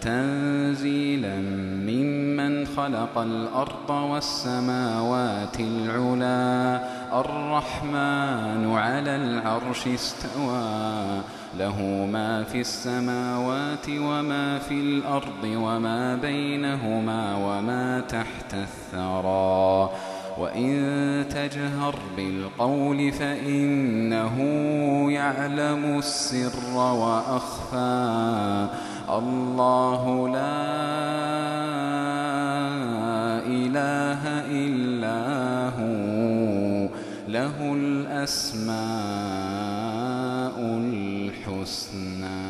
تنزيلا ممن خلق الأرض والسماوات العلا. الرحمن على العرش استوى. له ما في السماوات وما في الأرض وما بينهما وما تحت الثرى. وإن تجهر بالقول فإنه يعلم السر وأخفى. الله لا إله إلا هو له الأسماء الحسنى.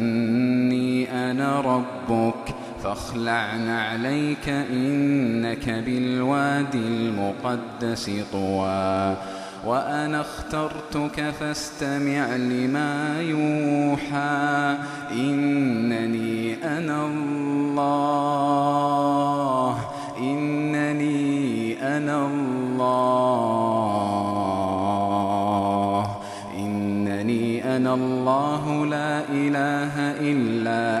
أنا ربك فاخلع عليك إنك بالوادي المقدس طوى. وأنا اخترتك فاستمع لما يوحى. إنني أنا الله. إنني أنا الله. إنني أنا الله. لا إله إلا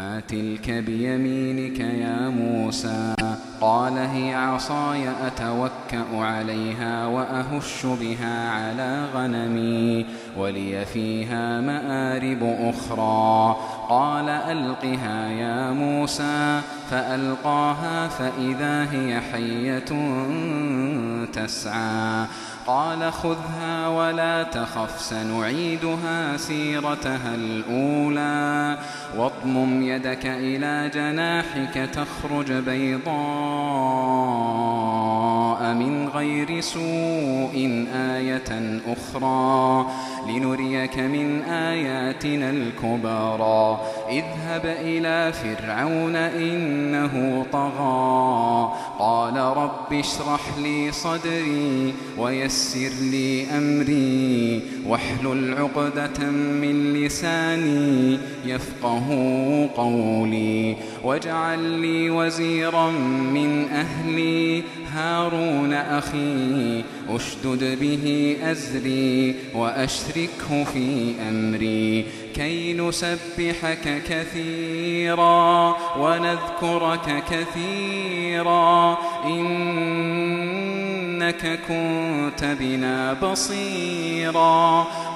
وما تلك بيمينك يا موسى؟ قال هي عصاي أتوكأ عليها وأهش بها على غنمي ولي فيها مآرب أخرى. قال ألقها يا موسى فألقاها فإذا هي حية تسعى. قال خذها ولا تخف سنعيدها سيرتها الأولى. واضمم يدك إلى جناحك تخرج بيضاء. من غير سوء آية أخرى. لنريك من آياتنا الكبرى. اذهب إلى فرعون إنه طغى. قال رب اشرح لي صدري ويسر لي أمري. واحلل عقدة من لساني يفقه قولي. واجعل لي وزيرا من أهلي هارون أخي أشدد به أزري وأشركه في أمري. كي نسبحك كثيرا ونذكرك كثيرا إنك كنت بنا بصيرا.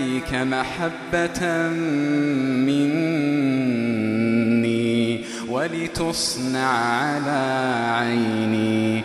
عليك محبة مني ولتصنع على عيني.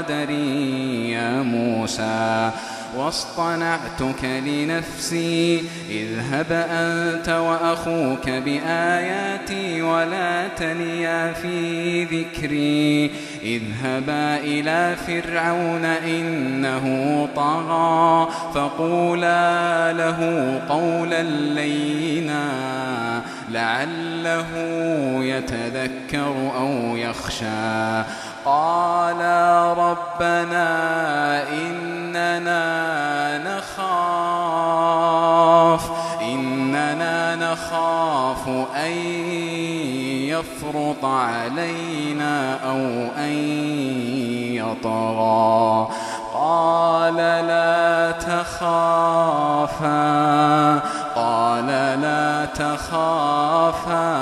قدري يا موسى واصطنعتك لنفسي اذهب أنت وأخوك بآياتي ولا تنيا في ذكري اذهبا إلى فرعون إنه طغى فقولا له قولا لينا لعله يتذكر أو يخشى. قال ربنا إننا نخاف إننا نخاف أن يفرط علينا أو أن يطغى. قال لا تخافا قال لا تخافا.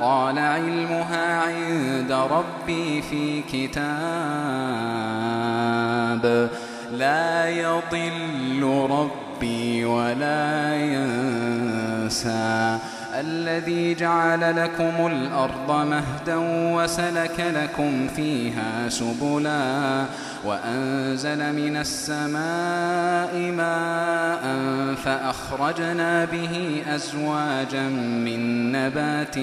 قال علمها عند ربي في كتاب. لا يضل ربي ولا ينسى. الذي جعل لكم الأرض مهدا وسلك لكم فيها سبلا وأنزل من السماء ماء فأخرجنا به أزواجا من نبات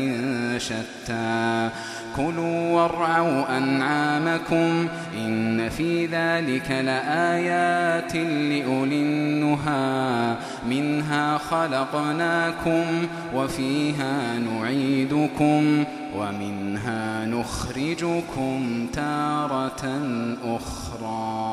شتى كلوا وارعوا أنعامكم إن في ذلك لآيات لأولي النهى منها خلقناكم وفيها نعيدكم ومنها نخرجكم تارة أخرى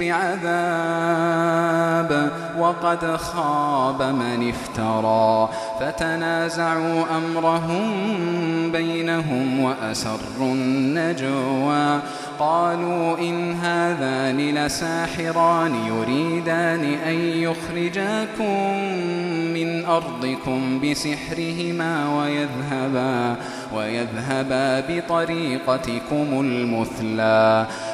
بعذاب وقد خاب من افترى فتنازعوا أمرهم بينهم وأسروا النجوى قالوا إن هذان لساحران يريدان أن يخرجاكم من أرضكم بسحرهما ويذهبا ويذهبا بطريقتكم المثلى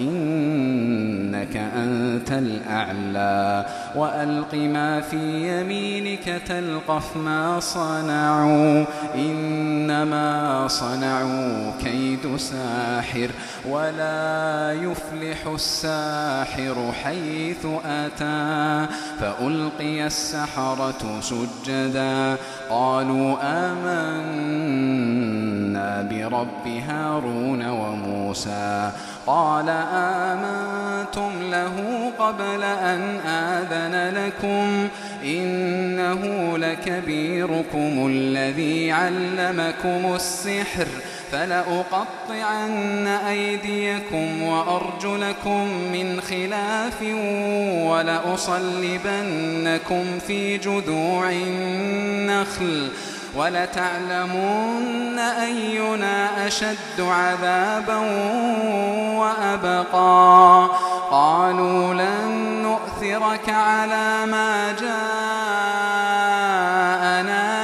إنك أنت الأعلى. وألق ما في يمينك تلقف ما صنعوا. إنما صنعوا كيد ساحر ولا يفلح الساحر حيث أتى. فألقي السحرة سجدا. قالوا آمنا برب هارون وموسى. قال آمنتم له قبل أن آذن لكم إنه لكبيركم الذي علمكم السحر فلأقطعن أيديكم وأرجلكم من خلاف ولأصلبنكم في جذوع النخل ولتعلمن أينا أشد عذابا وأبقى. قالوا لن نؤثرك على ما جاءنا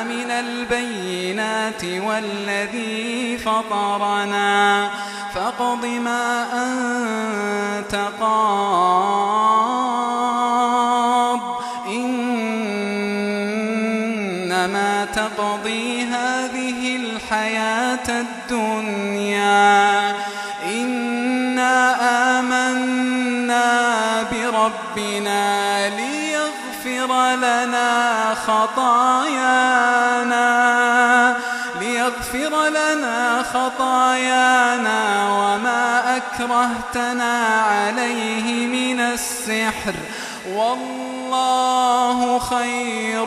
من البينات والذي فطرنا. فاقض ما أنت قاض إنما تقضي هذه الحياة الدنيا. إنا آمنا بربنا ليغفر لنا خطايانا ليغفر لنا خطايانا وما أكرهتنا عليه من السحر. والله خير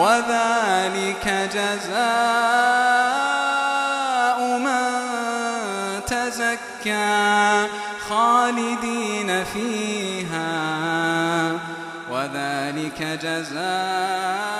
وذلك جزاء من تزكى خالدين فيها. وذلك جزاء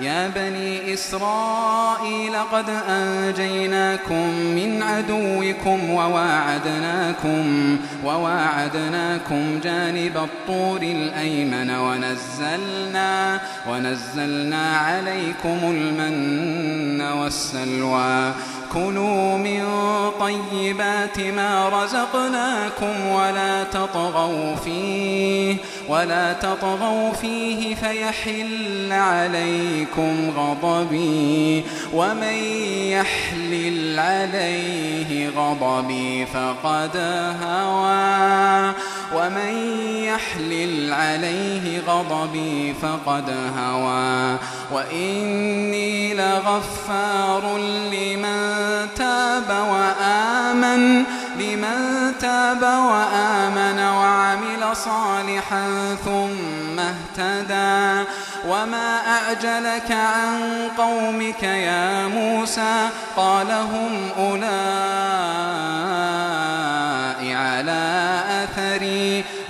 يا بني إسرائيل قد أنجيناكم من عدوكم وواعدناكم وواعدناكم جانب الطور الأيمن ونزلنا ونزلنا عليكم المن والسلوى كلوا من طيبات ما رزقناكم ولا تطغوا فيه ولا تطغوا فيه فيحل عليكم غضبي ومن يحلل عليه غضبي فقد هوى ومن يحلل عليه غضبي فقد هوى. وإني لغفار لمن تاب وآمن لمن تاب وآمن وعمل صالحا ثم اهتدى. وما أعجلك عن قومك يا موسى؟ قال هم أولئك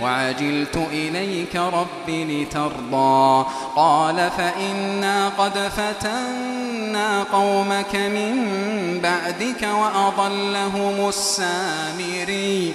وعجلت إليك رب لترضى. قال فإنا قد فتنا قومك من بعدك وأضلهم السامري.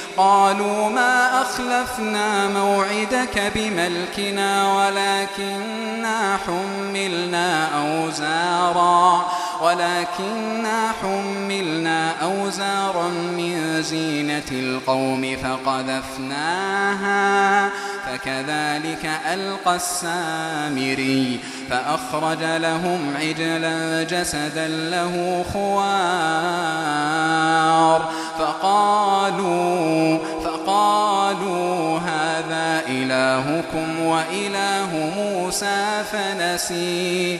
قالوا ما أخلفنا موعدك بملكنا ولكننا حملنا أوزارا. ولكننا حملنا أوزارا من زينة القوم فقذفناها فكذلك ألقى السامري فأخرج لهم عجلا جسدا له خوار. فقالوا فقالوا هذا إلهكم وإله موسى فنسي.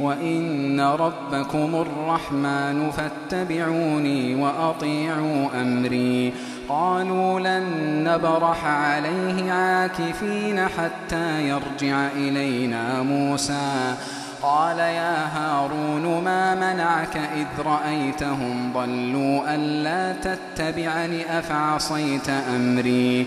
وإن ربكم الرحمن فاتبعوني وأطيعوا أمري. قالوا لن نبرح عليه عاكفين حتى يرجع إلينا موسى. قال يا هارون ما منعك إذ رأيتهم ضلوا ألا تتبعني أفعصيت أمري؟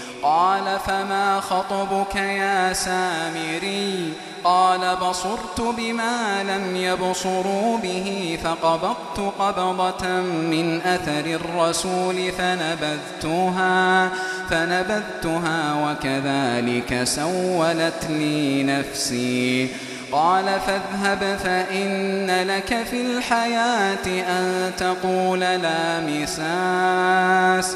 قال فما خطبك يا سامري قال بصرت بما لم يبصروا به فقبضت قبضة من أثر الرسول فنبذتها فنبذتها وكذلك سولت لي نفسي. قال فاذهب فإن لك في الحياة أن تقول لا مساس.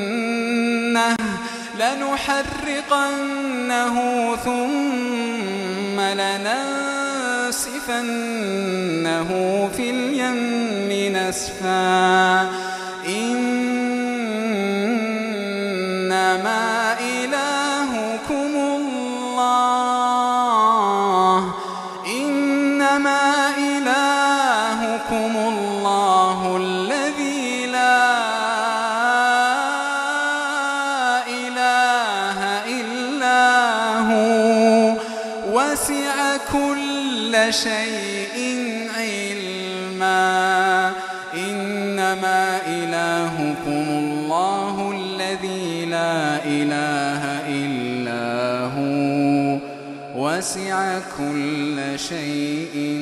لنحرقنه ثم لننسفنه في اليم نسفا. شيء علما. إنما إلهكم الله الذي لا إله إلا هو. وسع كل شيء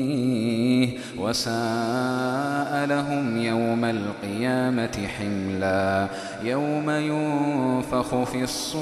وساء لهم يوم القيامة حملا يوم ينفخ في الصور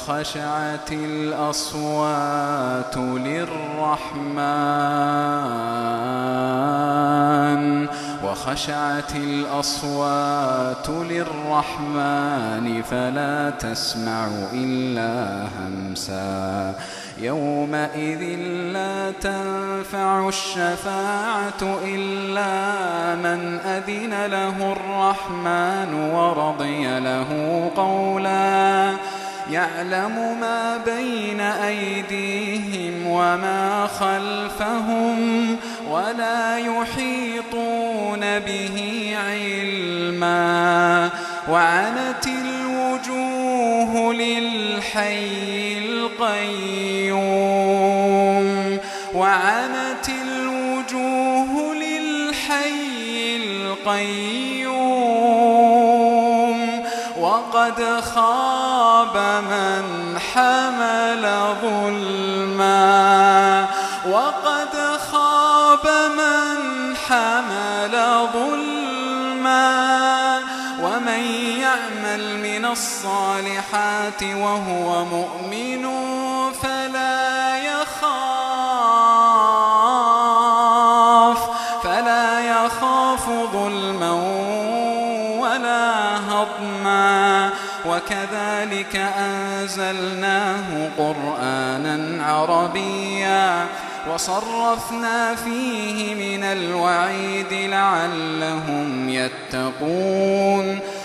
وخشعت الأصوات للرحمن. وخشعت الأصوات للرحمن فلا تسمع إلا همسا. يومئذ لا تنفع الشفاعة إلا من أذن له الرحمن ورضي له قولا. يعلم ما بين أيديهم وما خلفهم ولا يحيطون به علما. وعنت الوجوه للحي القيوم. وعنت الوجوه للحي القيوم. يعمل من الصالحات وهو مؤمن فلا يخاف فلا يخاف ظلما ولا هضما. وكذلك أنزلناه قرآنا عربيا وصرفنا فيه من الوعيد لعلهم يتقون.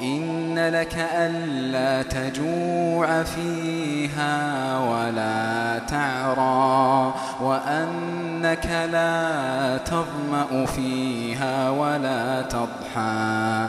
إن لك ألا تجوع فيها ولا تعرى وأنك لا تظمأ فيها ولا تضحى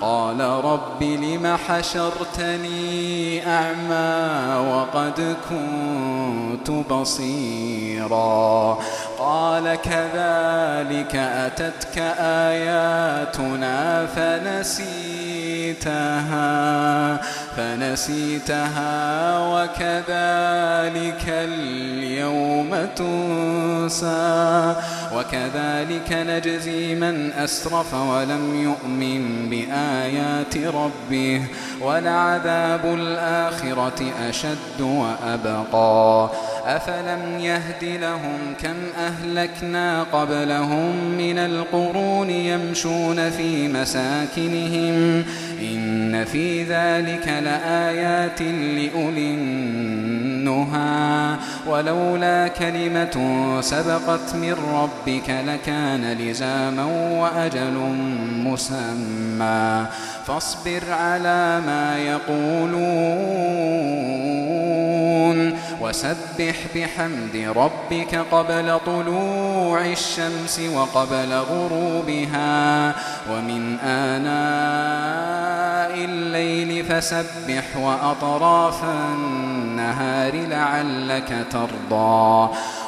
قال رب لم حشرتني أعمى وقد كنت بصيرا. قال كذلك أتتك آياتنا فنسيتها. فنسيتها وكذلك اليوم تنسى وكذلك نجزي من أسرف ولم يؤمن بآيات ربه ولعذاب الآخرة أشد وأبقى أفلم يهد لهم كم أهلكنا قبلهم من القرون يمشون في مساكنهم إن في ذلك لآيات لأولي النهى ولولا كلمة سبقت من ربك لكان لزاما وأجل مسمى فاصبر على ما يقولون وسبح بحمد ربك قبل طلوع الشمس وقبل غروبها. ومن آناء الليل فسبح وأطراف النهار لعلك ترضى.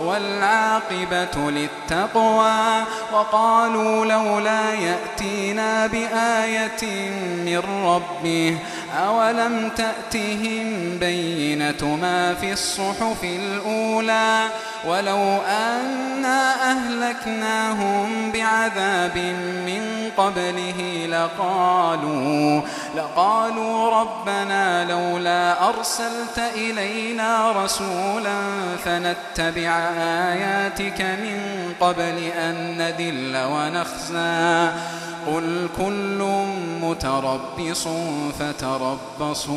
والعاقبة للتقوى. وقالوا لولا يأتينا بآية من ربه أولم تأتهم بينة ما في الصحف الأولى؟ ولو أنا أهلكناهم بعذاب من قبله لقالوا لقالوا ربنا لولا أرسلت إلينا رسولا فنتبع آياتك من قبل أن نذل ونخزى. قل كل متربص فتربصوا.